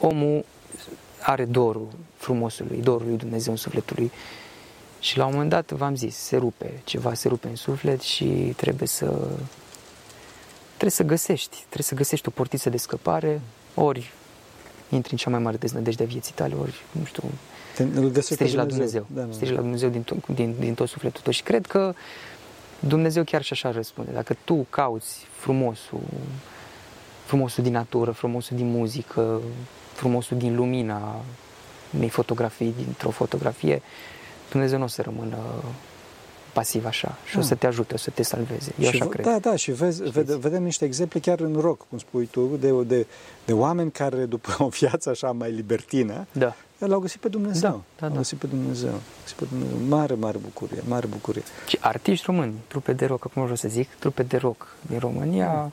omul are dorul frumosului, dorul lui Dumnezeu în sufletul lui. Și la un moment dat, v-am zis, se rupe, ceva se rupe în suflet și trebuie să trebuie să găsești, trebuie să găsești o portiță de scăpare, ori intri în cea mai mare deznădejde a vieții tale, ori, nu știu, strigi la Dumnezeu. Da, da. Strigi la Dumnezeu din, tot, din, din tot sufletul tău. Și cred că Dumnezeu chiar și așa răspunde. Dacă tu cauți frumosul, frumosul din natură, frumosul din muzică, frumosul din lumina unei fotografii, dintr-o fotografie, Dumnezeu nu o să rămână pasiv așa și da. o să te ajute, o să te salveze. Eu și așa cred. Da, da, și vezi, vede, vedem niște exemple chiar în rock, cum spui tu, de, de, de oameni care după o viață așa mai libertină, da. l-au găsit pe Dumnezeu. Da, da, l-au găsit pe Dumnezeu. Găsit pe Dumnezeu. Mare, mare bucurie, mare bucurie. Și artiști români, trupe de rock, acum vreau să zic, trupe de rock din România, da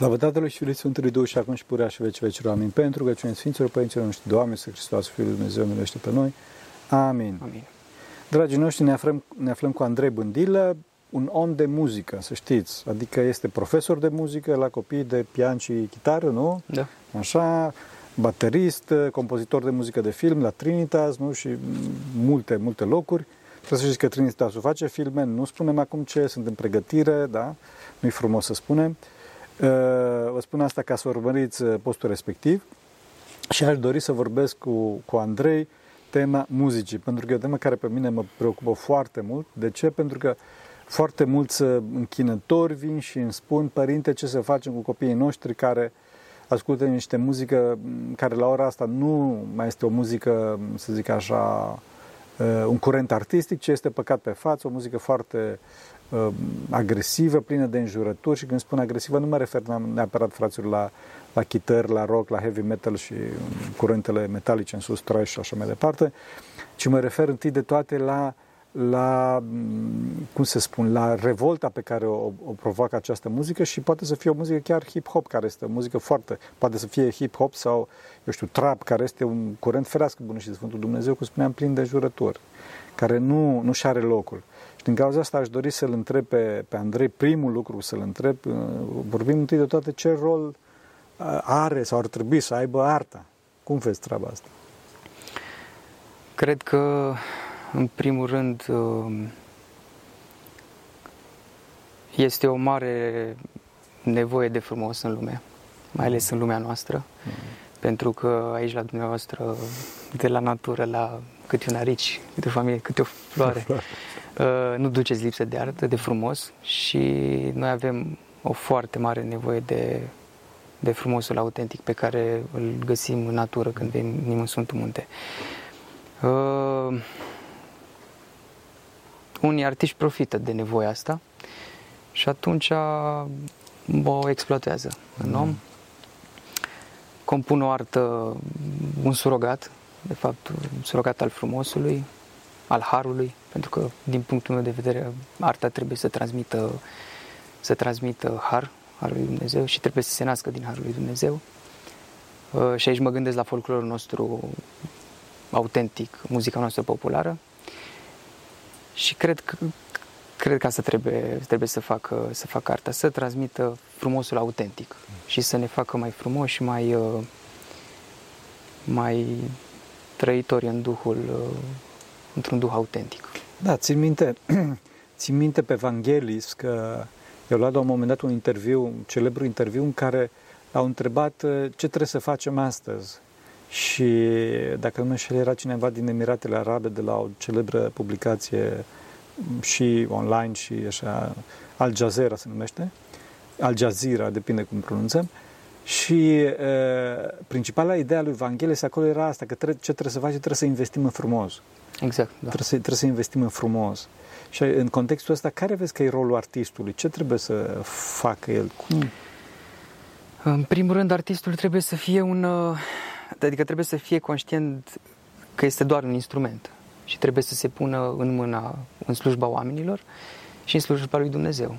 Slavă Tatălui și Fiului Sfântului Duh și acum și purea și veci veci Amin. Pentru că cine Sfinților Părinților noștri, Doamne, să Hristos, Fiul lui Dumnezeu, miluiește pe noi. Amin. Amin. Dragii noștri, ne aflăm, ne aflăm cu Andrei Bândilă, un om de muzică, să știți. Adică este profesor de muzică la copii de pian și chitară, nu? Da. Așa, baterist, compozitor de muzică de film la Trinitas, nu? Și multe, multe locuri. Trebuie să știți că Trinitas face filme, nu spunem acum ce, sunt în pregătire, da? Nu-i frumos să spunem. Uh, vă spun asta ca să urmăriți uh, postul respectiv și aș dori să vorbesc cu, cu Andrei tema muzicii, pentru că e o temă care pe mine mă preocupă foarte mult. De ce? Pentru că foarte mulți uh, închinători vin și îmi spun, părinte, ce să facem cu copiii noștri care ascultă niște muzică care la ora asta nu mai este o muzică, să zic așa, un curent artistic, ci este păcat pe față, o muzică foarte uh, agresivă, plină de înjurături și când spun agresivă nu mă refer neapărat, fraților, la, la chitări, la rock, la heavy metal și curentele metalice în sus, trash și așa mai departe, ci mă refer întâi de toate la la, cum se spun, la revolta pe care o, o provoacă această muzică și poate să fie o muzică chiar hip-hop, care este o muzică foarte, poate să fie hip-hop sau, eu știu, trap, care este un curent ferească bună și de Sfântul Dumnezeu, cum spuneam, plin de jurături, care nu, nu și are locul. Și din cauza asta aș dori să-l întreb pe, pe Andrei, primul lucru să-l întreb, uh, vorbim întâi de toate ce rol uh, are sau ar trebui să aibă arta. Cum vezi treaba asta? Cred că, în primul rând, uh, este o mare nevoie de frumos în lume, mai ales în lumea noastră, mm-hmm. pentru că aici la dumneavoastră, de la natură la câte un arici, câte o familie, câte o floare, Uh, nu duceți lipsă de artă, de frumos și noi avem o foarte mare nevoie de, de frumosul autentic pe care îl găsim în natură când venim în Sfântul Munte. Uh, unii artiști profită de nevoia asta și atunci o exploatează în om. Compun o artă, un surogat, de fapt, un surogat al frumosului, al harului, pentru că, din punctul meu de vedere, arta trebuie să transmită, să transmită har, harul lui Dumnezeu și trebuie să se nască din harul lui Dumnezeu. Uh, și aici mă gândesc la folclorul nostru autentic, muzica noastră populară. Și cred că cred că asta trebuie, trebuie să facă, să facă arta, să transmită frumosul autentic și să ne facă mai frumoși și mai, uh, mai trăitori în Duhul uh, într-un duh autentic. Da, țin minte, țin minte pe Evanghelis că eu luat la un moment dat un interviu, un celebru interviu în care l-au întrebat uh, ce trebuie să facem astăzi. Și dacă nu știu, era cineva din Emiratele Arabe de la o celebră publicație și online și așa, Al Jazeera se numește, Al Jazeera, depinde cum pronunțăm, și e, principala idee a lui Evanghelis acolo era asta, că tre- ce trebuie să facem, trebuie să investim în frumos. Exact, da. Trebuie să, trebuie să investim în frumos. Și în contextul ăsta, care vezi că e rolul artistului? Ce trebuie să facă el? Cum? În primul rând, artistul trebuie să fie un... Uh, adică trebuie să fie conștient că este doar un instrument și trebuie să se pună în mâna, în slujba oamenilor și în slujba lui Dumnezeu.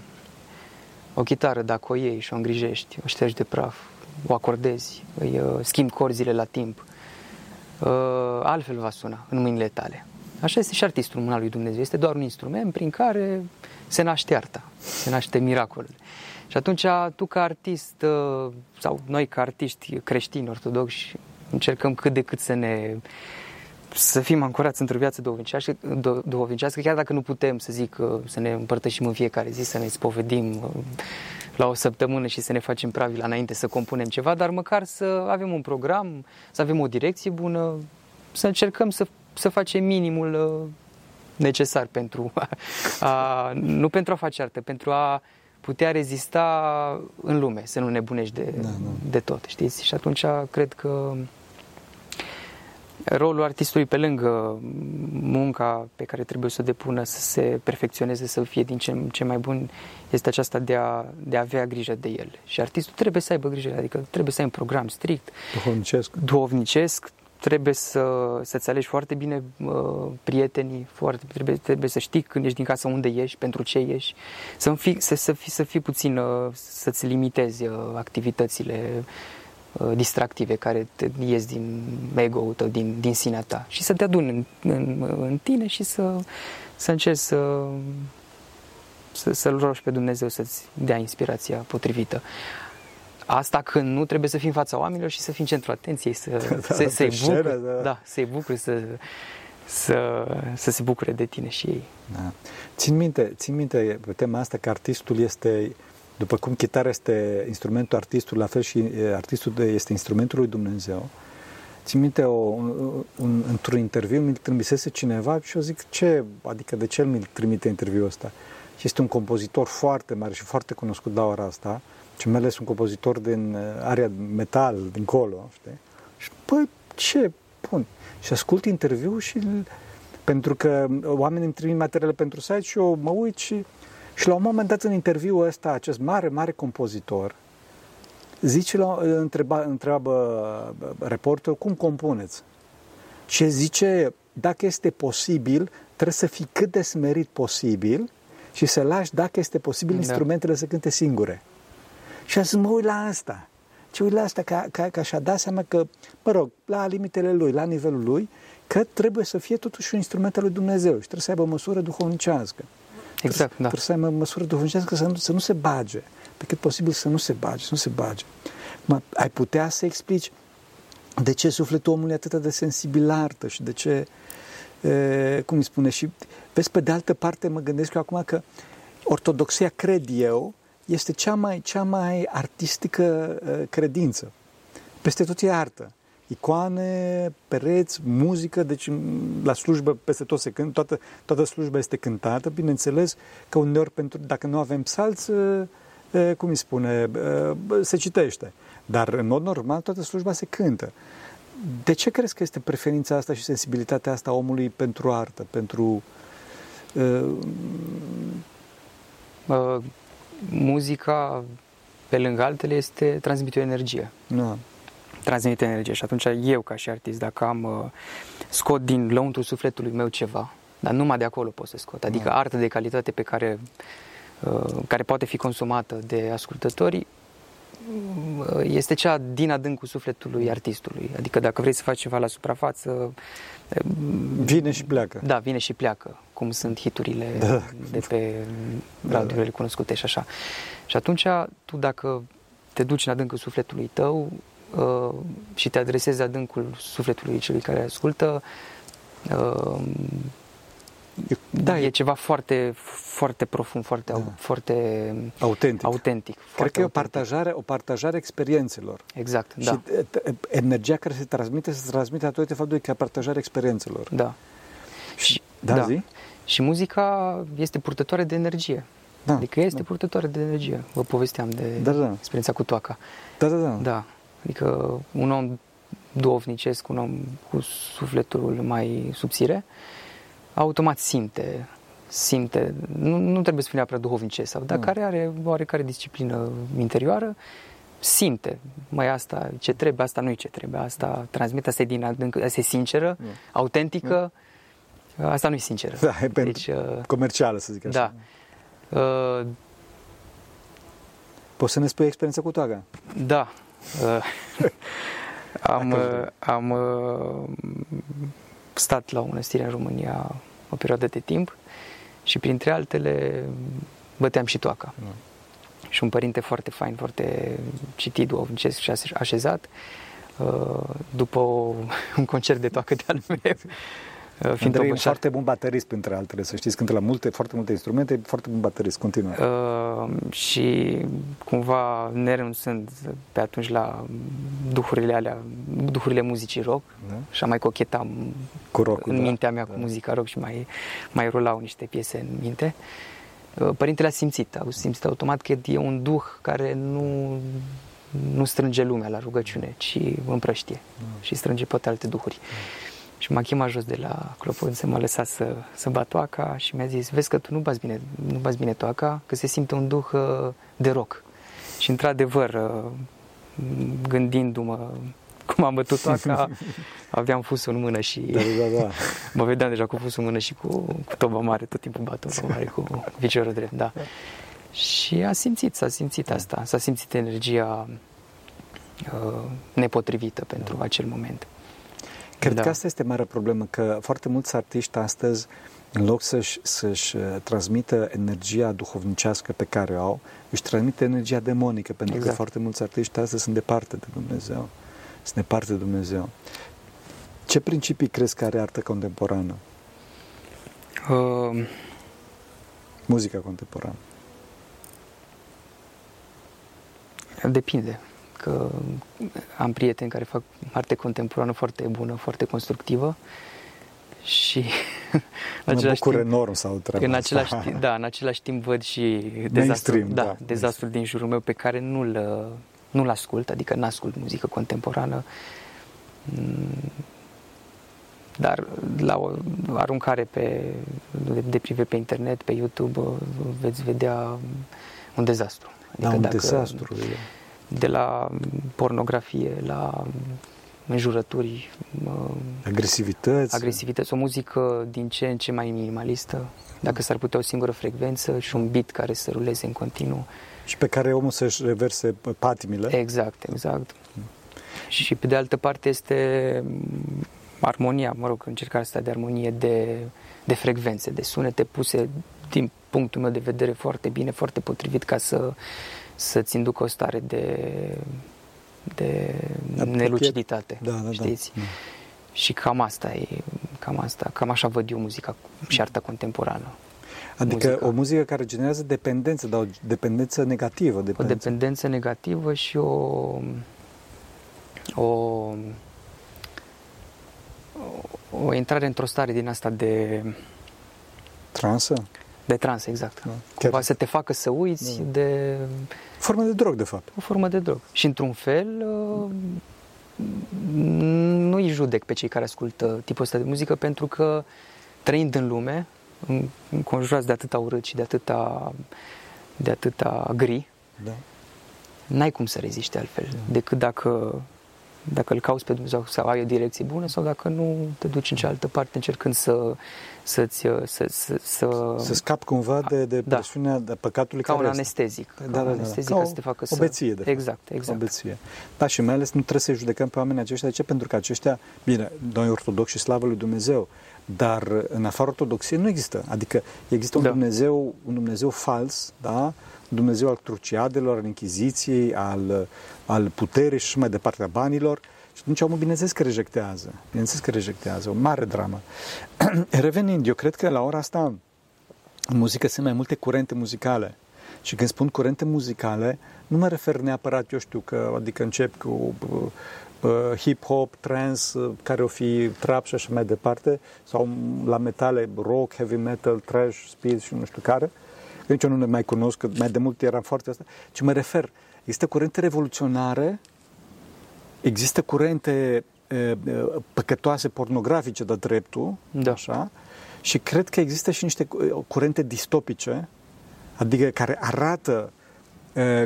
O chitară, dacă o iei și o îngrijești, o ștergi de praf, o acordezi, îi uh, schimbi corzile la timp, uh, altfel va suna în mâinile tale. Așa este și artistul mâna lui Dumnezeu. Este doar un instrument prin care se naște arta, se naște miracolul. Și atunci tu ca artist uh, sau noi ca artiști creștini ortodoxi încercăm cât de cât să ne să fim ancorați într-o viață duhovnicească, duhovnicească, chiar dacă nu putem, să zic, uh, să ne împărtășim în fiecare zi, să ne spovedim uh, la o săptămână și să ne facem pravila înainte să compunem ceva, dar măcar să avem un program, să avem o direcție bună, să încercăm să, să facem minimul necesar pentru a, a, nu pentru a face artă, pentru a putea rezista în lume, să nu nebunești de, da, da. de tot, știți? Și atunci cred că rolul artistului pe lângă munca pe care trebuie să o depună, să se perfecționeze, să fie din ce, ce mai bun, este aceasta de a, de a avea grijă de el. Și artistul trebuie să aibă grijă, adică trebuie să ai un program strict, duhovnicesc, duhovnicesc trebuie să, să-ți alegi foarte bine uh, prietenii, foarte, trebuie, trebuie să știi când ești din casă unde ești, pentru ce ești, să, fii, să, să, fii, să fii puțin, uh, să-ți limitezi uh, activitățile uh, distractive care te ies din ego-ul tău, din, din sinea ta și să te aduni în, în, în tine și să, să încerci să, să, să-L rogi pe Dumnezeu să-ți dea inspirația potrivită. Asta când nu trebuie să fim fața oamenilor și să fim centrul atenției, să, da, să, să-i bucuri, da. da, să-i bucuri, să, să, să se bucure de tine și ei. Da. Țin minte, țin minte pe tema asta că artistul este, după cum chitara este instrumentul artistului, la fel și artistul este instrumentul lui Dumnezeu. Țin minte, o, un, un, într-un interviu mi-l trimisese cineva și eu zic, ce, adică de ce mi-l trimite interviul ăsta? Și este un compozitor foarte mare și foarte cunoscut la ora asta, și mai ales un compozitor din uh, area metal, dincolo, știi? Și, păi, ce pun? Și ascult interviu și pentru că oamenii îmi trimit materiale pentru site și eu mă uit și, și la un moment dat în interviul ăsta, acest mare, mare compozitor, zice la, întreba, întreabă uh, reporterul cum compuneți? Și zice, dacă este posibil, trebuie să fii cât de smerit posibil și să lași, dacă este posibil, da. instrumentele să cânte singure. Și am zis, mă uit la asta. Ce uit la asta, ca, ca, ca și-a dat seama că, mă rog, la limitele lui, la nivelul lui, că trebuie să fie totuși un instrument al lui Dumnezeu și trebuie să aibă măsură duhovnicească. Exact, trebuie, da. Trebuie să aibă măsură duhovnicească să nu, să nu se bage, pe cât posibil să nu se bage, să nu se bage. Mă, ai putea să explici de ce sufletul omului e atât de sensibil la artă și de ce, e, cum îi spune, și vezi, pe de altă parte mă gândesc eu acum că ortodoxia, cred eu, este cea mai, cea mai artistică uh, credință. Peste tot e artă. Icoane, pereți, muzică, deci la slujbă peste tot se cântă, toată, toată slujba este cântată, bineînțeles că uneori, pentru, dacă nu avem salță, uh, uh, cum îi spune, se citește. Dar în mod normal toată slujba se cântă. De ce crezi că este preferința asta și sensibilitatea asta a omului pentru artă, pentru uh, muzica, pe lângă altele, este transmite o energie. Da. Transmite energie și atunci eu, ca și artist, dacă am uh, scot din lăuntru sufletului meu ceva, dar numai de acolo pot să scot, adică da. artă de calitate pe care, uh, care poate fi consumată de ascultători, uh, este cea din adâncul sufletului artistului. Adică dacă vrei să faci ceva la suprafață... Vine și pleacă. Da, vine și pleacă cum sunt hiturile da. de pe radiourile da. cunoscute și așa. Și atunci, tu dacă te duci în adâncul sufletului tău uh, și te adresezi adâncul sufletului celui care ascultă, uh, da, e ceva foarte, foarte profund, foarte, da. foarte autentic. autentic Cred foarte că e o partajare, o partajare experiențelor. Exact, și da. energia care se transmite, se transmite datorită faptului că e partajarea experiențelor. Da. Și, da, da. Zi? Și muzica este purtătoare de energie. Da, adică este da. purtătoare de energie. Vă povesteam de da, da. experiența cu toaca. Da, da, da. Da. Adică un om duovnicesc, un om cu sufletul mai subțire, automat simte, simte, nu, nu trebuie să fie neapărat duhovnicesc, sau, dar da. care are oarecare disciplină interioară, simte, mai asta ce trebuie, asta nu-i ce trebuie, asta transmite, asta e din adânc, asta e sinceră, da. autentică, da Asta nu e sinceră. Da, e pentru deci, uh, comercială, să zic așa. Da. Uh, Poți să ne spui experiența cu toaga? Da. Uh, am, uh, am uh, stat la o mănăstire în România o perioadă de timp și printre altele băteam și toaca. Da. Și un părinte foarte fain, foarte citit, duovnicesc și așezat, uh, după un concert de toacă de-al meu, Uh, fiind Andrei e un foarte bun baterist, printre altele, să știți, cântă la multe, foarte multe instrumente, foarte bun baterist, continuă. Uh, și cumva nerenunțând pe atunci la duhurile alea, duhurile muzicii rock, da? și mai cochetam cu rock în da, mintea mea da. cu muzica rock și mai, mai rulau niște piese în minte. Uh, părintele a simțit, a simțit automat că e un duh care nu nu strânge lumea la rugăciune, ci împrăștie mm. și strânge poate alte duhuri. Mm. Și m-a chemat jos de la clopoțe, m-a lăsat să, să bat toaca și mi-a zis, vezi că tu nu bați bine, nu bați bine toaca, că se simte un duh uh, de rock. Și într-adevăr, uh, gândindu-mă cum am bătut toaca, aveam fusul în mână și da, da, da. mă vedeam deja cu fusul în mână și cu, cu toba mare, tot timpul bat toba mare cu piciorul drept, da. Și a simțit, s-a simțit asta, s-a simțit energia uh, nepotrivită pentru acel moment. Cred da. că asta este mare problemă, că foarte mulți artiști astăzi, în loc să-și, să-și uh, transmită energia duhovnicească pe care o au, își transmite energia demonică, pentru exact. că foarte mulți artiști astăzi sunt departe de Dumnezeu. Sunt departe de Dumnezeu. Ce principii crezi că are artă contemporană? Uh... Muzica contemporană. Depinde că am prieteni care fac arte contemporană foarte bună, foarte constructivă și în același timp, enorm sau treaba în același, timp, da, în același timp văd și dezastrul, da, da, dezastrul din jurul meu pe care nu-l, nu-l ascult, adică n-ascult muzică contemporană, mm, dar la o aruncare pe, de, de prive pe internet, pe YouTube, veți vedea un dezastru. Adică da, un dacă, dezastru. E de la pornografie, la înjurături, agresivități. agresivități, o muzică din ce în ce mai minimalistă, dacă s-ar putea o singură frecvență și un beat care să ruleze în continuu. Și pe care omul să-și reverse patimile. Exact, exact. Mm. Și pe de altă parte este armonia, mă rog, încercarea asta de armonie de, de frecvențe, de sunete puse din punctul meu de vedere foarte bine, foarte potrivit ca să să-ți inducă o stare de, de da, neluciditate, da, da, da. știți? Da. Și cam asta e, cam asta, cam așa văd eu muzica și arta contemporană. Adică muzica. o muzică care generează dependență, dar o dependență negativă. Dependență. O dependență negativă și o, o, o intrare într-o stare din asta de... Transă? De trans, exact. Da. Cumva să te facă să uiți da. de... Formă de drog, de fapt. O formă de drog. Și într-un fel uh, nu îi judec pe cei care ascultă tipul ăsta de muzică pentru că trăind în lume, înconjurați de atâta urât și de atâta, de atâta gri, da. n-ai cum să reziști altfel da. decât dacă dacă îl cauți pe Dumnezeu să ai o direcție bună sau dacă nu te duci în cealaltă parte încercând să să-ți, să, să, să, să scapi cumva de, de da. presiunea de păcatului ca care un anestezic. Da, ca da, un da, anestezic da. ca, ca să te facă o beție, de fapt. Exact, exact. O beție. Da, și mai ales nu trebuie să judecăm pe oamenii aceștia. De ce? Pentru că aceștia, bine, noi ortodoxi și slavă lui Dumnezeu, dar în afară ortodoxiei nu există. Adică există un da. Dumnezeu, un Dumnezeu fals, da? Dumnezeu al cruciadelor, al închiziției, al, al puterii și mai departe a banilor. Și atunci omul, bineînțeles că rejectează. Bineînțeles că rejectează. O mare dramă. Revenind, eu cred că la ora asta în muzică sunt mai multe curente muzicale. Și când spun curente muzicale, nu mă refer neapărat, eu știu, că adică încep cu uh, hip-hop, trance, uh, care o fi trap și așa mai departe, sau la metale, rock, heavy metal, trash, speed și nu știu care. Nici eu nu le mai cunosc, că mai de mult eram foarte asta. Ci mă refer, există curente revoluționare Există curente păcătoase pornografice de dreptul, da. așa, și cred că există și niște curente distopice, adică care arată,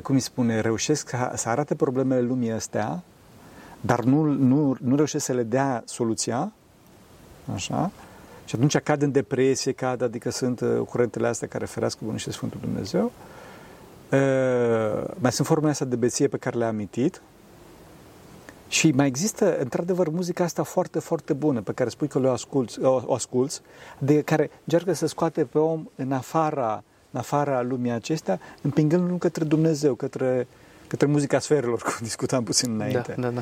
cum îi spune, reușesc să arate problemele lumii astea, dar nu, nu, nu reușesc să le dea soluția, așa, și atunci cad în depresie, cad, adică sunt curentele astea care ferească bunul și Sfântul Dumnezeu. mai sunt formele astea de beție pe care le-am amintit, Și mai există, într-adevăr, muzica asta foarte, foarte bună, pe care spui că le asculți, o, o asculți, de care încearcă să scoate pe om în afara, în afara lumii acestea, împingându-l către Dumnezeu, către, către muzica sferelor, cum discutam puțin înainte. Da, da, da.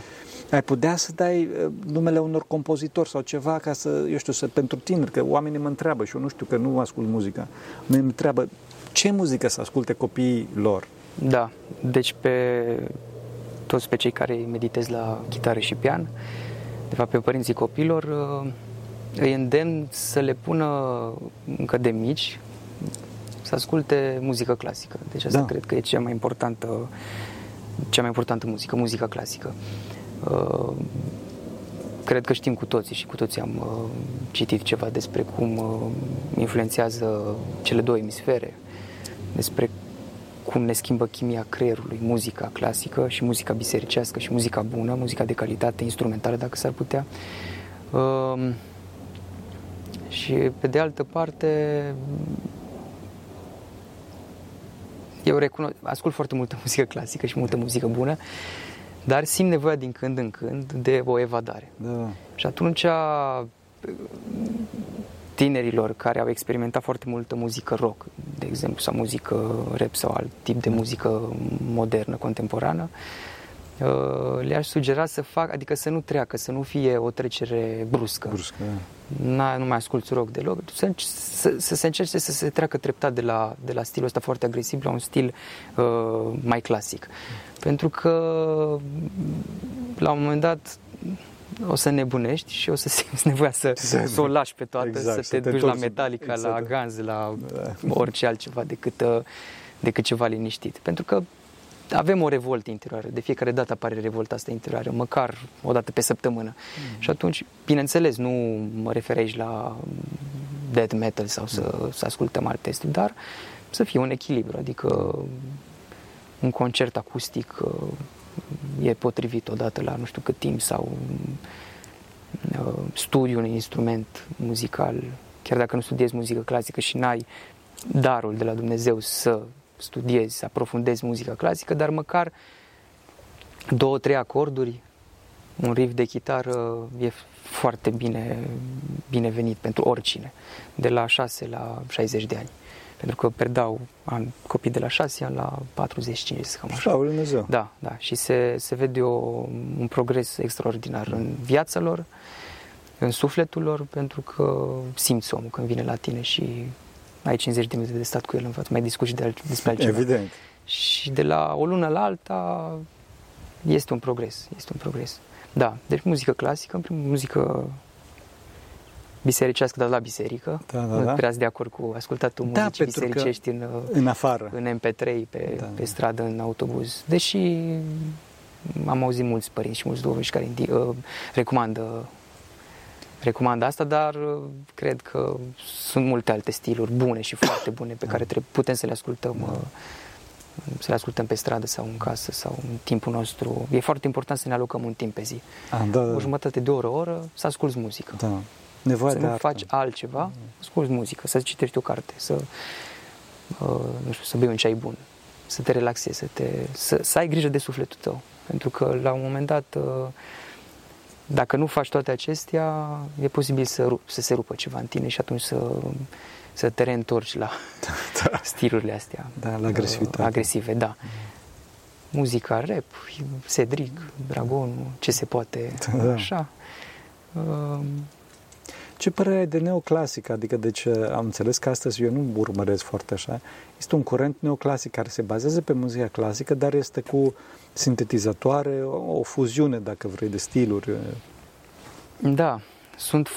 Ai putea să dai uh, numele unor compozitori sau ceva ca să, eu știu, să, pentru tineri, că oamenii mă întreabă și eu nu știu că nu ascult muzica. Mă întreabă ce muzică să asculte copiii lor. Da, deci pe toți pe cei care meditez la chitară și pian, de fapt pe părinții copilor, uh, îi îndemn să le pună încă de mici să asculte muzică clasică. Deci asta da. cred că e cea mai importantă cea mai importantă muzică, muzica clasică. Uh, cred că știm cu toții și cu toții am uh, citit ceva despre cum influențează cele două emisfere, despre cum ne schimbă chimia creierului, muzica clasică și muzica bisericească și muzica bună, muzica de calitate, instrumentală dacă s-ar putea. Um, și pe de altă parte, eu recunosc, ascult foarte multă muzică clasică și multă muzică bună, dar simt nevoia din când în când de o evadare. Da. Și atunci tinerilor care au experimentat foarte multă muzică rock, de exemplu, sau muzică rap sau alt tip de muzică modernă, contemporană, uh, le-aș sugera să fac, adică să nu treacă, să nu fie o trecere bruscă. Bruscă, da. Nu mai asculti rock deloc. Să, să, să se încerce să se treacă treptat de la, de la stilul ăsta foarte agresiv la un stil uh, mai clasic. Pentru că la un moment dat o să nebunești și o să simți nevoia să, exact. să o lași pe toată, exact, să te, să te duci la Metallica, exact. la Guns, la da. orice altceva decât, uh, decât ceva liniștit. Pentru că avem o revoltă interioară, de fiecare dată apare revolta asta interioară, măcar o dată pe săptămână. Mm. Și atunci, bineînțeles, nu mă refer aici la death metal sau să, mm. să ascultăm alte stil, dar să fie un echilibru, adică un concert acustic uh, e potrivit odată la nu știu cât timp sau uh, studiu un instrument muzical, chiar dacă nu studiezi muzică clasică și n-ai darul de la Dumnezeu să studiezi, să aprofundezi muzica clasică, dar măcar două, trei acorduri, un riff de chitară e foarte bine, binevenit pentru oricine, de la 6 la 60 de ani pentru că predau an, copii de la 6 ani la 45, să cam așa. Slavă Dumnezeu! Da, da. Și se, se vede o, un progres extraordinar în viața lor, în sufletul lor, pentru că simți omul când vine la tine și ai 50 de minute de stat cu el în față, mai discuți și de despre altceva. Evident. Și de la o lună la alta este un progres, este un progres. Da, deci muzică clasică, în primul muzică bisericească, dar la biserică. Da, da, da. Prea de acord cu ascultatul da, muzici bisericești în, în afară. În MP3, pe, da. pe stradă, în autobuz. Deși am auzit mulți părinți și mulți dovești care uh, recomandă recomandă asta, dar uh, cred că sunt multe alte stiluri bune și foarte bune pe care trebuie, putem să le ascultăm uh, să le ascultăm pe stradă sau în casă sau în timpul nostru. E foarte important să ne alocăm un timp pe zi. A, da, da. O jumătate de oră, o oră, să asculți muzică. Da. Nevoia să de nu artă. faci altceva, asculti muzică, să citești o carte, să, uh, nu știu, să bei un ceai bun, să te relaxezi, să, te, să, să ai grijă de sufletul tău. Pentru că la un moment dat, uh, dacă nu faci toate acestea, e posibil să, rup, să se rupă ceva în tine și atunci să, să te reîntorci la da. stilurile astea. Da, la agresivitate. Uh, agresive, da. Muzica, rap, Cedric, Dragonul, ce se poate, da. așa. Uh, ce părere ai de neoclasic? Adică, deci, am înțeles că astăzi eu nu urmăresc foarte așa. Este un curent neoclasic care se bazează pe muzica clasică, dar este cu sintetizatoare, o fuziune, dacă vrei, de stiluri. Da, sunt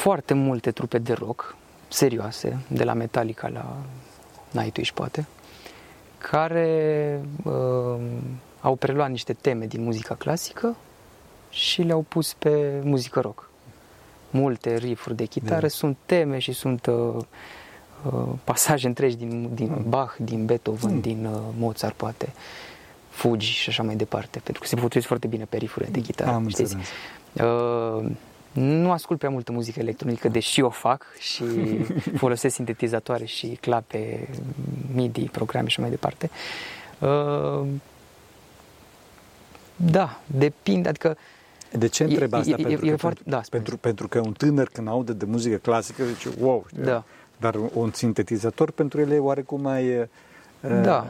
foarte multe trupe de rock serioase, de la Metallica la Nightwish, poate, care uh, au preluat niște teme din muzica clasică și le-au pus pe muzică rock multe riffuri de chitară, da. sunt teme și sunt uh, uh, pasaje întregi din, din mm. Bach, din Beethoven, mm. din uh, Mozart, poate, Fugi și așa mai departe, pentru că se potrivesc foarte bine pe riffurile de chitară. Am știți? Uh, nu ascult prea multă muzică electronică, deși o fac și folosesc sintetizatoare și clape, MIDI, programe și mai departe. Uh, Da, depinde, adică De ce întreb E- asta? e- e- pentru, e că, foarte- pentru, da, spune. pentru, pentru că un tânăr când aude de muzică clasică zice wow, știu? Da. dar un sintetizator pentru el e oarecum mai, uh, Da.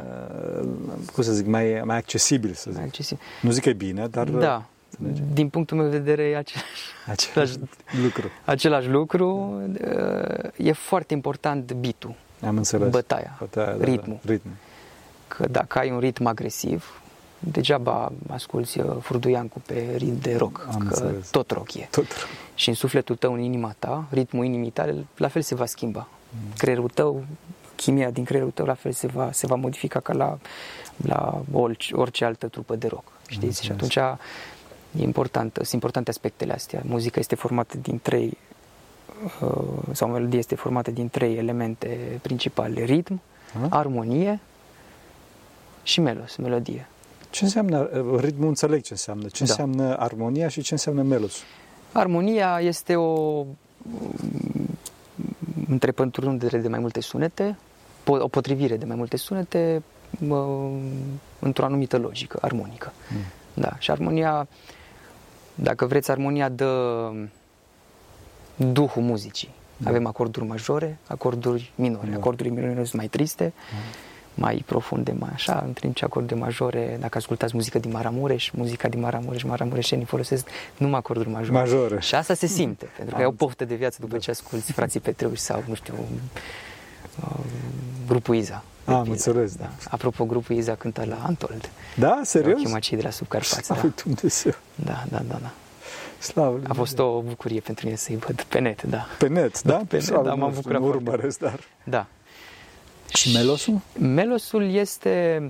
cum să zic, mai, mai accesibil, să zic. mai accesibil. Nu zic că e bine, dar Da, din punctul meu de vedere e același, același lucru. același lucru. E foarte important beat-ul, Am înțeles. bătaia, Bătaia, da, ritmul. Da, ritmul. Că dacă ai un ritm agresiv, degeaba asculți uh, Furduiancu pe ritm de rock, Am că înțeles. tot rock e. Tot. Și în sufletul tău, în inima ta, ritmul inimii tale, la fel se va schimba. Creierul tău, chimia din creierul tău, la fel se va, se va modifica ca la, la orice, orice altă trupă de rock. Știți? Și înțeles. atunci e important, sunt importante aspectele astea. Muzica este formată din trei uh, sau melodia este formată din trei elemente principale. Ritm, A? armonie și melos, melodie. Ce înseamnă uh, ritmul? Înțeleg ce înseamnă. Ce Da. înseamnă armonia și ce înseamnă melos? Armonia este o întrepătrundere de mai multe sunete, po- o potrivire de mai multe sunete mă, într-o anumită logică, armonică. Mm. Da, și armonia, dacă vreți, armonia dă duhul muzicii. Da. Avem acorduri majore, acorduri minore. Da. Acordurile minore sunt mai triste, mai profunde, mai așa, în timp ce acordurile majore, dacă ascultați muzică din Maramureș, muzica din Maramureș, maramureșenii folosesc numai acorduri majore. Majore. Și asta se simte, pentru că Am ai o poftă de viață după ce asculti frații Petreuși sau, nu știu, uh, grupul Iza. de Am pildă. înțeles, da. Apropo, grupul Iza cântă la Antold. Da? Serios? Serios? cei de la Subcarpați. Slavă Da. Dumnezeu. da, da, da, da. Slavă A fost o bucurie pentru mine să-i văd pe net, da. Pe net, da? Pe net, Slavă da, m-am Dumnezeu, bucurat Nu foarte urmăresc, dar... Da. Și melosul? Melosul este,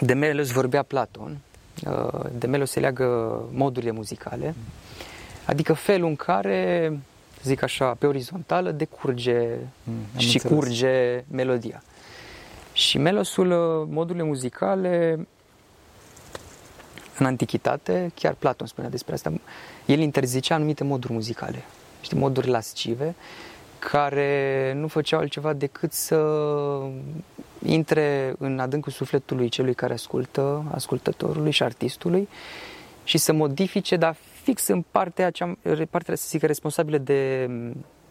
de melos vorbea Platon, uh, de melos se leagă modurile muzicale, adică felul în care, zic așa, pe orizontală decurge Mm, am și înțeles. curge melodia. Și melosul, uh, modurile muzicale, în antichitate, chiar Platon spunea despre asta, el interzicea anumite moduri muzicale, știi, moduri lascive, care nu făceau altceva decât să intre în adâncul sufletului celui care ascultă, ascultătorului și artistului și să modifice, dar fix în partea, cea, partea să zic, responsabilă de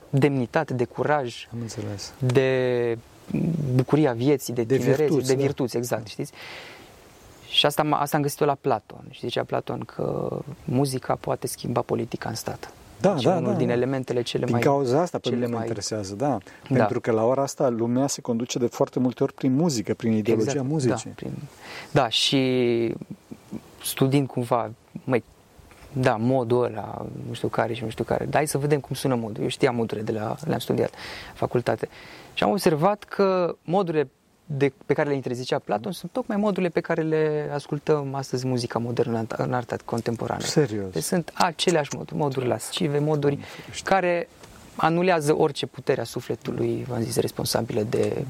demnitate, de curaj, Am înțeles. de bucuria vieții, de, De tinerețe, virtuți, de da. virtuți, exact, știți? Și asta, m- asta am găsit-o la Platon. Și zicea Platon că muzica poate schimba politica în stat. Da, Deci da, unul da, din da. elementele cele Din mai... cauza asta pe cele mine mă mai- interesează, da. Pentru că la ora asta lumea se conduce de foarte multe ori prin muzică, prin ideologia Exact, muzicii. Da, prin... da, și studiind cumva, măi, da, modul ăla, nu știu care și nu știu care, dar hai să vedem cum sună modul. Eu știam modurile de la, le-am studiat facultate. Și am observat că modurile de, pe care le interzicea Platon sunt tocmai modurile pe care le ascultăm astăzi muzica modernă în- în arta contemporană. Serios. Deci sunt aceleași moduri, moduri lascive, moduri care anulează orice putere a sufletului, v-am zis, responsabilă de,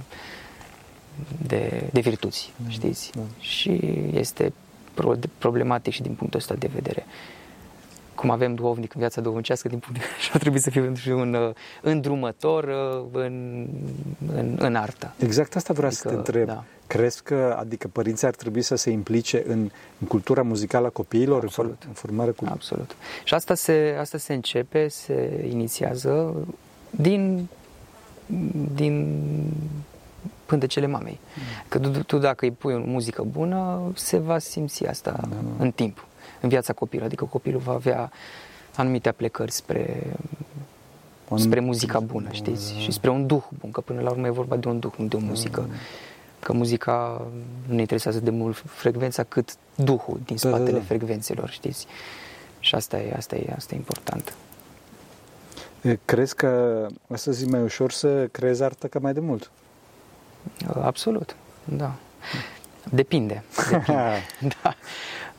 de, de virtuți, știți? da. Și este pro- problematic și din punctul ăsta de vedere. Cum avem duhovnic în viața duhovnicească, din punct de vedere, și ar trebui să fie și un uh, îndrumător uh, în, în, în artă. Exact asta vreau să te Adică, întreb. da. Crezi că, adică părinții ar trebui să se implice în, în cultura muzicală a copiilor, în, Absolut. for- în formarea cu... Absolut. Și asta se, asta se începe, se inițiază din, din pântecele mamei. Că tu, tu dacă îi pui o muzică bună, se va simți asta Da, da. în timp, în viața copilului. Adică copilul va avea anumite aplecări spre, O spre anum- muzica bună, știți? Și spre un duh bun, că până la urmă e vorba de un duh, nu de o muzică. Că muzica nu ne interesează de mult frecvența cât duhul din Da, da, spatele da. frecvențelor, știți? Și asta e, asta e, asta e important. E, Crezi că astăzi e mai ușor să creezi artă ca mai de mult? Uh, Absolut, da. Depinde. depinde. da.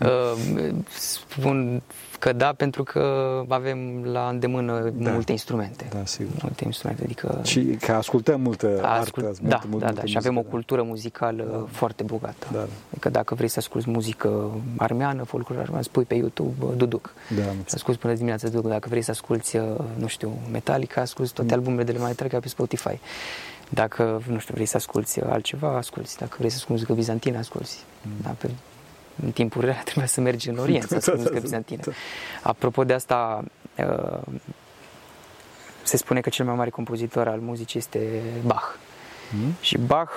Uh, Spun că da, pentru că avem la îndemână Da. multe instrumente. Da, sigur. Multe instrumente, adică Și că ascultăm multă ascult- artă, da, multă, multă, da, multă da, și avem o muzică, cultură muzicală Da. foarte bogată. Da, da. Adică dacă vrei să asculti muzică armeană, folclor armean, spui pe YouTube uh, Duduc. Da, am Și înțeles. asculti până dimineața Duduc. Dacă vrei să asculti, uh, nu știu, Metallica, asculti toate Mm. albumele de la Metallica pe Spotify. Dacă, nu știu, vrei să asculti altceva, asculti. Dacă vrei să asculti muzică bizantină, asculti. Mm. Da, pe în timpul real trebuia să mergi în Orient să asculti muzică bizantină. Apropo de asta, uh, se spune că cel mai mare compozitor al muzicii este Bach. Mm. Și Bach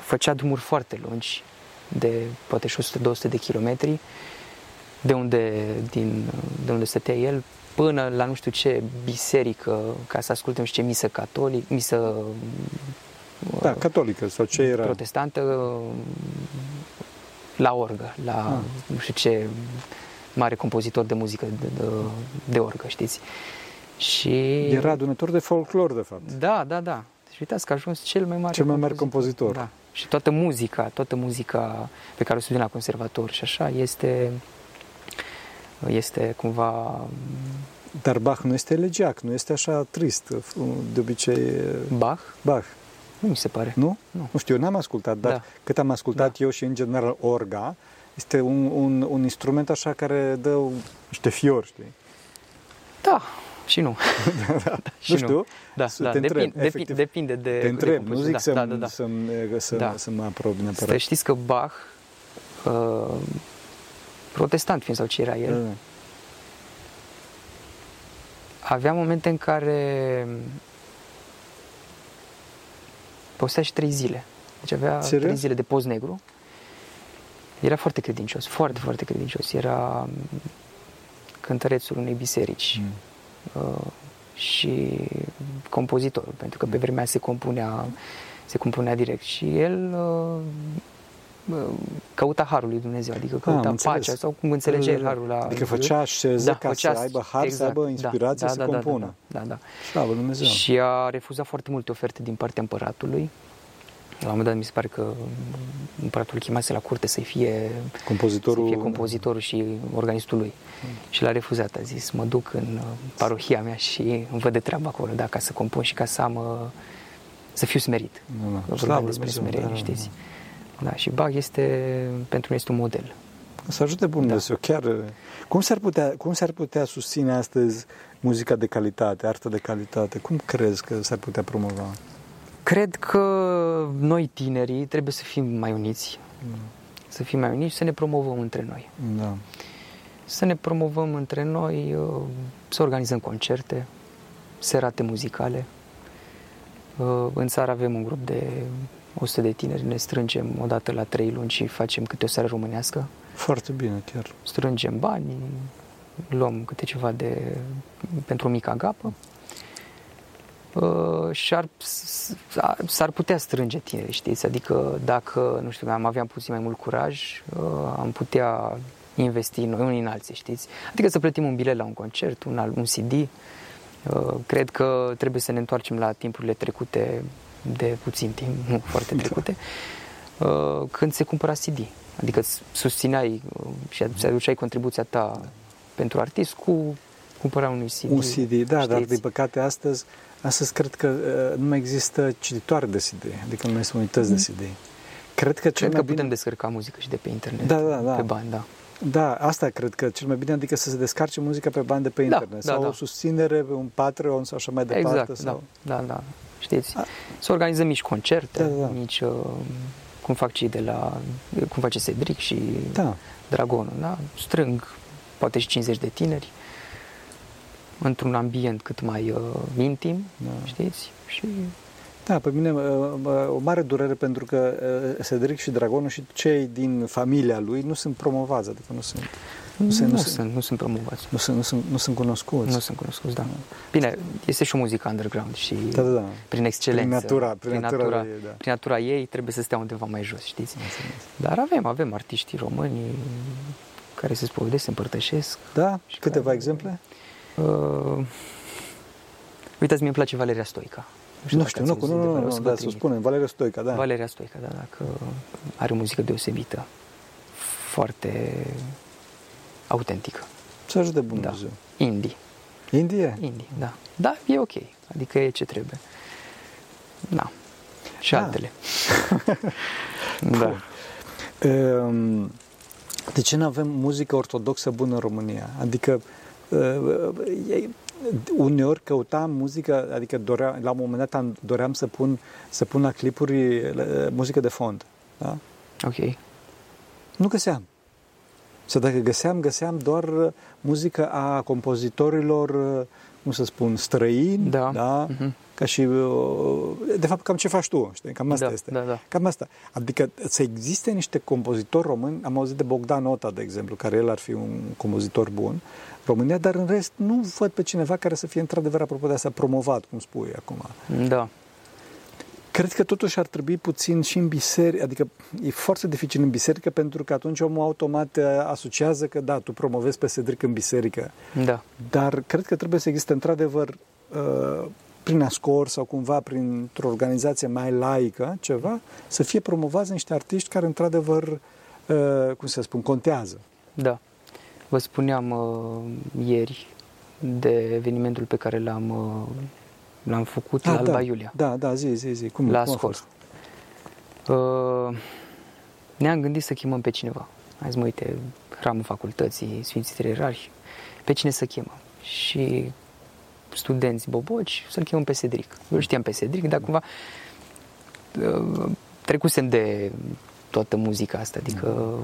făcea drumuri foarte lungi, de poate și 100-200 de kilometri, de unde, din, de unde stătea el, până la nu știu ce biserică, ca să ascultăm și ce misă catolic, misă da, catolică sau ce era? Protestantă, la orgă, la ah. nu știu ce mare compozitor de muzică de, de, de orgă, știți? Și... Era adunător de folclor, de fapt. Da, da, da. Deci uitați că a ajuns cel mai mare Cel mai mare compozitor. compozitor. Da. Și toată muzica, toată muzica pe care o studiam la conservator și așa este este cumva dar Bach nu este elegiac, nu este așa trist, de obicei... Bach? Bach. Nu mi se pare. Nu? Nu, nu știu, eu n-am ascultat, dar da. cât am ascultat da. eu și în general orga, este un, un, un instrument așa care dă niște fiori, știi? Da, și nu. da, da. și nu știu. Nu. Da, da. Întreb, depinde, efectiv, depinde de Te întreb, de nu zic da, să, da, da, da. să, să, da. să mă aprob neapărat. Să știți că Bach, uh, protestant fiind sau ce era el, da, da. avea momente în care postea și trei zile. Deci avea Serios? trei zile de post negru. Era foarte credincios, foarte, foarte credincios. Era cântărețul unei biserici mm. uh, și compozitorul, pentru că pe mm. vremea se compunea, se compunea direct. Și el uh, uh, căuta harul lui Dumnezeu, adică ah, căuta ah, pacea sau cum înțelege el harul la Adică făcea șeză da, ca făcea, să aibă har, exact, să aibă da, inspirație da, da, să da, compună. Da, da, da. Slavă Dumnezeu. Și a refuzat foarte multe oferte din partea împăratului la un moment dat mi se pare că împăratul chemase la curte să fie compozitorul, să fie compozitorul și organistul lui. Mm. Și l-a refuzat, a zis, mă duc în uh, parohia mea și îmi văd de treabă acolo, da, ca să compun și ca să am, uh, să fiu smerit. Da, da. despre smerenie, da, știți. Da, și Bach este, pentru mine este un model. Să ajute Bun da. Dumnezeu, chiar. Cum s-ar, putea, cum s-ar putea susține astăzi muzica de calitate, artă de calitate? Cum crezi că s-ar putea promova? Cred că noi tinerii trebuie să fim mai uniți, mm. să fim mai uniți și să ne promovăm între noi. Da. Să ne promovăm între noi, uh, să organizăm concerte, serate muzicale. Uh, în țară avem un grup de 100 de tineri, ne strângem o dată la trei luni și facem câte o seară românească. Foarte bine, chiar. Strângem bani, luăm câte ceva de, pentru o mică agapă Uh, și ar, s-ar putea strânge tineri, știți? Adică dacă, nu știu, am avea puțin mai mult curaj, uh, am putea investi noi unii în alții, știți? Adică să plătim un bilet la un concert, un, un CD. Uh, cred că trebuie să ne întoarcem la timpurile trecute de puțin timp, nu foarte da. trecute, când se cumpăra CD. Adică susțineai și aduceai contribuția ta pentru artist cu cumpăra unui CD. Un CD, da, știți? dar din păcate astăzi Astăzi cred că uh, nu mai există cititoare de CD, adică nu mai sunt unități de mm. CD. Cred că, cred că putem bine... descărca muzică și de pe internet, da, da, da. pe bani, da. Da, asta cred că cel mai bine, adică să se descarce muzica pe bani de pe da, internet da, sau da. o susținere pe un Patreon sau așa mai departe. Exact, sau... da, da, da, știți. A... Să organizăm mici concerte, da, da. mici, uh, cum fac cei de la, cum face Cedric și da. Dragonul, da? Strâng poate și 50 de tineri într-un ambient cât mai uh, intim, da. știți? Și da, pe mine uh, o mare durere pentru că uh, Cedric și Dragonul și cei din familia lui nu sunt promovați, adică nu sunt nu, nu, sunt, nu, sunt, nu sunt promovați. Nu sunt, nu, sunt, nu sunt cunoscuți. Nu sunt cunoscuți, da. Bine, este și o muzică underground și da, da, da. prin excelență, prin natura, prin, prin, natura, natura, ei, da. prin natura ei trebuie să stea undeva mai jos, știți? Dar avem, avem artiști români care se spovedesc, se împărtășesc. Da? Și Câteva care... exemple? Uh, uitați, mi-e place Valeria Stoica. Nu știu, nu, știu, nu, nu, nu, nu, da, să spunem, Valeria Stoica, da. Valeria Stoica, da, dacă are o muzică deosebită, foarte autentică. Să ajute Bun da. Dumnezeu. Indie. Indie? Indie, da. Da, e ok, adică e ce trebuie. Da. Și da. altele. da. Ehm, de ce nu avem muzică ortodoxă bună în România? Adică Uh, uneori căutam muzică, adică doream, la un moment dat am, doream să pun, să pun la clipuri muzică de fond. Da? Ok. Nu găseam. Sau dacă găseam, găseam doar uh, muzică a compozitorilor, uh, cum să spun, străini, Da. da? Mhm. ca și, uh, de fapt, cam ce faci tu, știi, cam asta Da, este. da, da. Cam asta. Adică să existe niște compozitori români, am auzit de Bogdan Ota, de exemplu, care el ar fi un compozitor bun, România, dar în rest nu văd pe cineva care să fie într-adevăr, apropo de asta, promovat, cum spui acum. Da. Cred că totuși ar trebui puțin și în biserică, adică e foarte dificil în biserică pentru că atunci omul automat uh, asociază că da, tu promovezi pe Cedric în biserică, Da. dar cred că trebuie să existe într-adevăr uh, prin ascor sau cumva printr-o organizație mai laică, ceva, să fie promovați niște artiști care într-adevăr, uh, cum să spun, contează. Da. Vă spuneam uh, ieri de evenimentul pe care l-am, uh, l-am făcut la Alba da, Iulia. Da, da, zi, zi, zi. Cum, La cum a scor. fost? Uh, ne-am gândit să chemăm pe cineva. Hai zis, mă, uite, hramul facultății, Sfinții Trei pe cine să chemăm? Și studenți boboci, să-l chemăm pe Cedric. Eu știam pe Cedric, dar cumva uh, trecusem de toată muzica asta, adică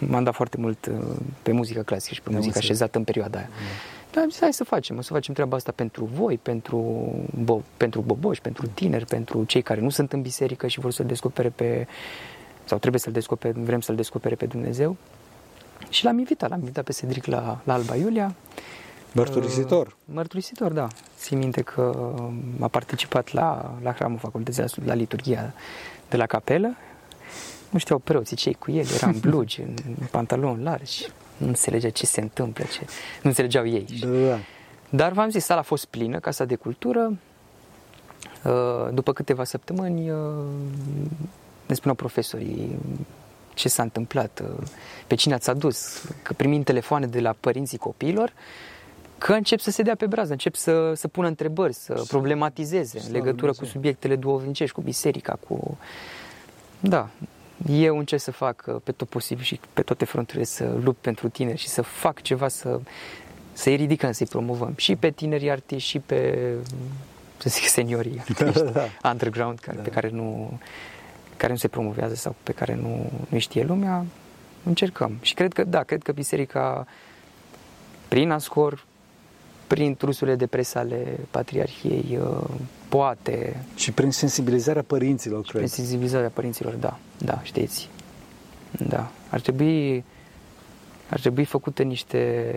m-am dat foarte mult uh, pe muzica clasică și pe Am muzica înțeles. așezată în perioada aia. Dar am zis, hai să facem, o să facem treaba asta pentru voi, pentru, bo- pentru boboși, pentru tineri, pentru cei care nu sunt în biserică și vor să-L descopere pe, sau trebuie să-L descopere, vrem să-L descopere pe Dumnezeu. Și l-am invitat, l-am invitat pe Cedric la, la Alba Iulia. Mărturisitor. Uh, mărturisitor, da. Țin minte că a participat la, la hramul facultății, la- la liturghia de la capelă. Nu știau preoții cei cu el, era în blugi, în pantaloni largi. Nu înțelegea ce se întâmplă, ce... nu înțelegeau ei. Da, da, da. Dar v-am zis, sala a fost plină, Casa de Cultură. Uh, După câteva săptămâni uh, ne spuneau profesorii ce s-a întâmplat, uh, pe cine ați adus, că primim telefoane de la părinții copiilor, că încep să se dea pe brază, încep să, să pună întrebări, să problematizeze în Slavă legătură cu Dumnezeu. subiectele duhovnicești, cu biserica, cu... Da, eu încerc să fac uh, pe tot posibil și pe toate fronturile să lupt pentru tineri și să fac ceva să, să-i ridicăm, să-i promovăm. Și pe tinerii artiști, și pe, să zic, seniorii Da, artiști da. underground, care, Da. pe care nu, care nu se promovează sau pe care nu, nu știe lumea, încercăm. Și cred că, da, cred că biserica, prin Ascor, prin trusurile de presă ale Patriarhiei, uh, poate, Și prin sensibilizarea părinților, prin cred. sensibilizarea părinților, da, da, știți. Da, ar trebui, ar trebui făcute niște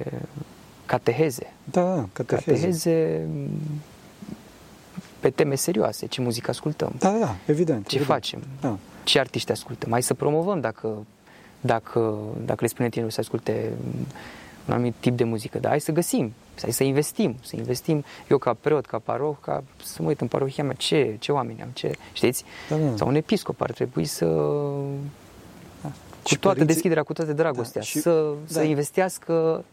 cateheze, Da, da, cateheze. cateheze m, pe teme serioase, ce muzică ascultăm, Da, da, evident. ce evident. facem, Da. ce artiști ascultăm. Hai să promovăm dacă, dacă, dacă le spunem tinerilor să asculte un anumit tip de muzică, dar hai să găsim, hai să investim, să investim, eu ca preot, ca paroh, ca să mă uit în parohia mea, ce, ce oameni am, ce, știți? Da, da. Sau un episcop ar trebui să, cu Și toată părinții- deschiderea, cu toată dragostea, Da, și- să, să da. investească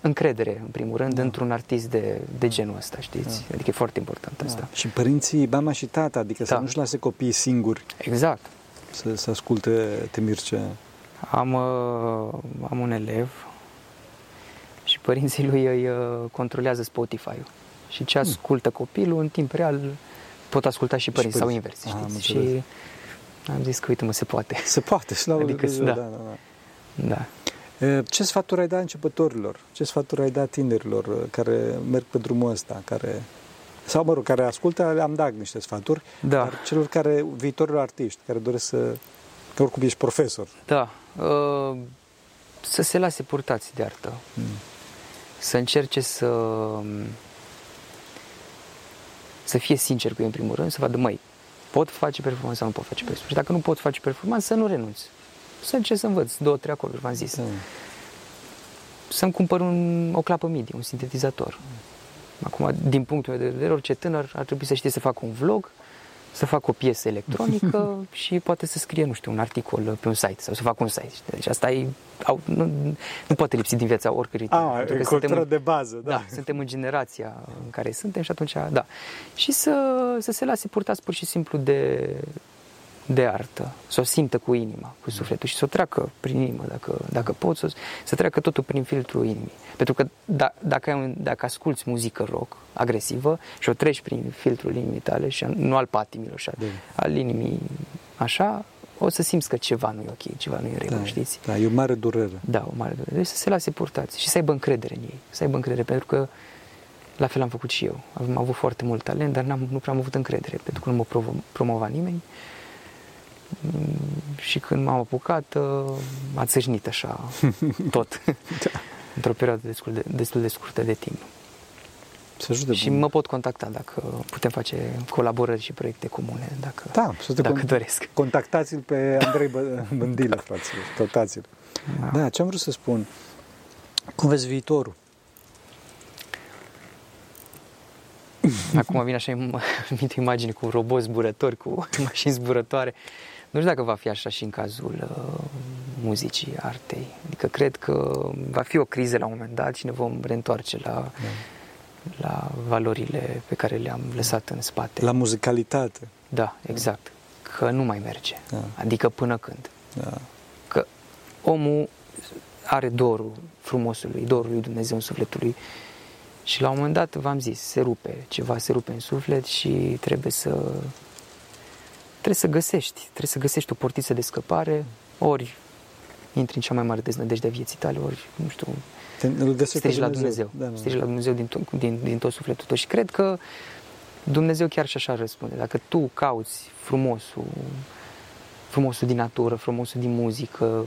încredere, în primul rând, Da. într-un artist de, de genul ăsta, știți? Adică e foarte important asta. Da. Și părinții, mama și tata, adică să Da. nu-și lase copiii singuri Exact. să, să asculte Temircea. Am, uh, am un elev și părinții lui îi uh, controlează Spotify-ul. Și ce ascultă copilul, în timp real, pot asculta și părinții sau părinții. invers, Ah, am știți? înțeles. și am zis că, uite mă, se poate. Se poate, slavă Adică, Dumnezeu, da. da, da, da. Da. E, Ce sfaturi ai da începătorilor? Ce sfaturi ai da tinerilor uh, care merg pe drumul ăsta? Care, sau, mă rog, care ascultă, le-am dat niște sfaturi, Da. dar celor care, viitorilor artiști, care doresc să, că oricum ești profesor. Da. Uh, să se lase purtați de artă. Mm. Să încerce să să fie sincer cu ei în primul rând, să vadă, măi, pot face performanță sau nu pot face performanță. Și dacă nu pot face performanță, să nu renunț. Să încerc să învăț două, trei acorduri, v-am zis. Da. Să-mi cumpăr un, o clapă MIDI, un sintetizator. Acum, din punctul meu de vedere, orice tânăr ar trebui să știe să facă un vlog, să facă o piesă electronică și poate să scrie, nu știu, un articol pe un site sau să facă un site. Deci asta e, au, nu, nu poate lipsi din viața oricărui tânăr, A, pentru e că suntem cultură în- de bază, da. da, suntem în generația în care suntem și atunci, da. Și să, să se lase purtați pur și simplu de, de artă, să o simtă cu inima, cu sufletul și să o treacă prin inimă, dacă, dacă pot, să, să treacă totul prin filtrul inimii. Pentru că da, dacă, ai un, dacă asculți muzică rock agresivă și o treci prin filtrul inimii tale și nu al patimilor, și al, Da. al inimii așa, o să simți că ceva nu e ok, ceva nu e în regulă, Da, știți? da, e o mare durere. Da, o mare durere. Deci să se lase purtați și să aibă încredere în ei. Să aibă încredere, pentru că la fel am făcut și eu. Am avut foarte mult talent, dar n-am, nu prea am avut încredere, pentru că nu mă provo- promova nimeni. Mm, Și când m-am apucat, uh, a țâșnit așa tot. Într-o perioadă destul de, destul de scurtă de timp. Să ajute Și bun. mă pot contacta dacă putem face colaborări și proiecte comune, dacă, Da, să te dacă con- doresc. Contactați-l pe Andrei Bă- Bândilă, fraților. Căutați-l. Da, ce am vrut să spun? Cum vezi viitorul? Acum vine așa în minte imagini cu roboți zburători, cu mașini zburătoare. Nu știu dacă va fi așa și în cazul uh, muzicii, artei. Adică cred că va fi o criză la un moment dat și ne vom reîntoarce la, la valorile pe care le-am lăsat în spate. La muzicalitate. Da, exact. Că nu mai merge. Da. Adică până când. Da. Că omul are dorul frumosului, dorul lui Dumnezeu în sufletul lui și la un moment dat, v-am zis, se rupe, ceva se rupe în suflet și trebuie să trebuie să găsești, trebuie să găsești o portiță de scăpare, ori intri în cea mai mare deznădejde a vieții tale, ori, nu știu, Te, îl găsești strigi pe la Dumnezeu, Da, da. strigi la Dumnezeu din, tot- din, din tot sufletul tău și cred că Dumnezeu chiar și așa răspunde. Dacă tu cauți frumosul, frumosul din natură, frumosul din muzică,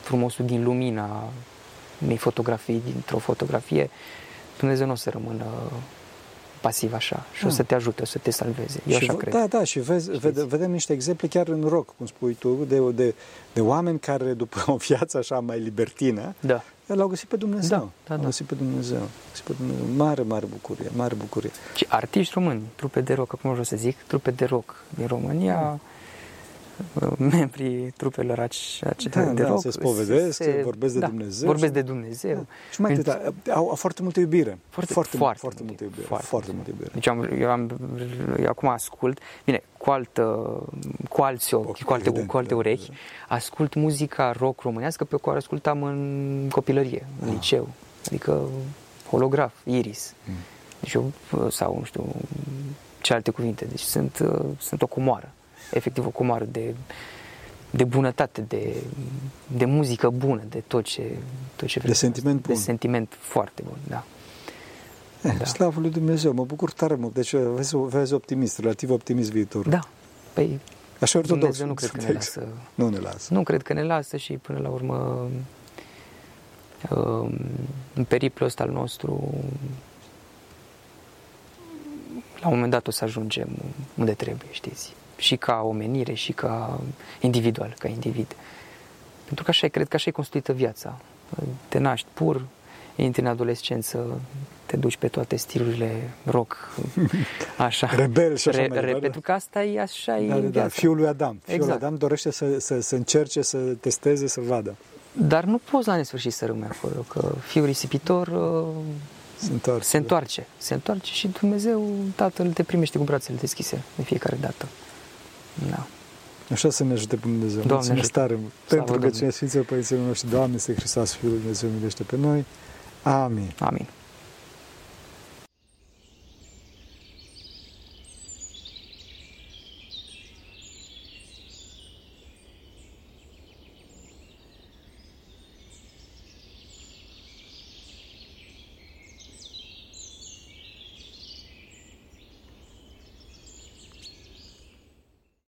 frumosul din lumina unei fotografii, dintr-o fotografie, Dumnezeu nu o să rămână pasiv așa și o Da. să te ajute, o să te salveze. Eu și așa v- cred. Da, da, și vezi, vede, vedem niște exemple chiar în rock, cum spui tu, de, de, de oameni care după o viață așa mai libertină, Da. l-au găsit pe Dumnezeu. Da, da, L-au da. găsit pe Dumnezeu. L-au găsit pe Dumnezeu. Mare, mare bucurie, mare bucurie. Și artiști români, trupe de rock, acum vreau să zic, trupe de rock din România, membrii trupelor ace- ace- Da, de da, rock se spovedesc, se vorbesc de da, Dumnezeu Vorbesc și- de Dumnezeu. Da. Și mai atât, au, au foarte multă iubire. Foarte- foarte, foarte foarte multă multă iubire. foarte Foarte, multă. multă iubire. Deci am, eu, am, eu acum ascult, bine, cu, altă, cu alți ochi, Ochi, cu alte, evident, cu alte da, urechi, ascult muzica rock românească pe care o ascultam în copilărie, în Ah. liceu. Adică holograf, iris. Mm. Deci eu, sau nu știu, ce alte cuvinte. Deci sunt, uh, sunt o comoară. Efectiv o comoară de, de bunătate, de, de muzică bună, de tot ce, tot ce vreți să- sentiment De bun. sentiment foarte bun, da. Eh, Da. Slavă lui Dumnezeu, mă bucur tare mult. Deci vezi, vezi optimist, relativ optimist viitorul. Da. Păi Așa ortodox. Dumnezeu nu cred că ne sunteți. lasă. Nu ne lasă. Nu cred că ne lasă și până la urmă um, în periplul ăsta al nostru la un moment dat o să ajungem unde trebuie, știți? Și ca omenire și ca individual, ca individ. Pentru că așa e, cred că așa e construită viața. Te naști pur, intri în adolescență, te duci pe toate stilurile rock, așa. Rebel și așa Re- mai re- departe. Pentru că asta e așa e Da, da, da. viața. Fiul lui Adam. Fiul Exact. lui Adam dorește să, să, să încerce, să testeze, să vadă. Dar nu poți la nesfârșit să rămâi acolo, că fiul risipitor uh, Se întoarce. se întoarce. Se întoarce și Dumnezeu, Tatăl, te primește cu brațele deschise de fiecare dată. Da. Așa să ne ajute pe Dumnezeu. Doamne Mulțumesc ajută. tare mult. Slavă Pentru că Domnului. cine Sfinților Părinților noștri, Doamne, este Hristos, Fiul lui Dumnezeu, milește pe noi. Amin. Amin.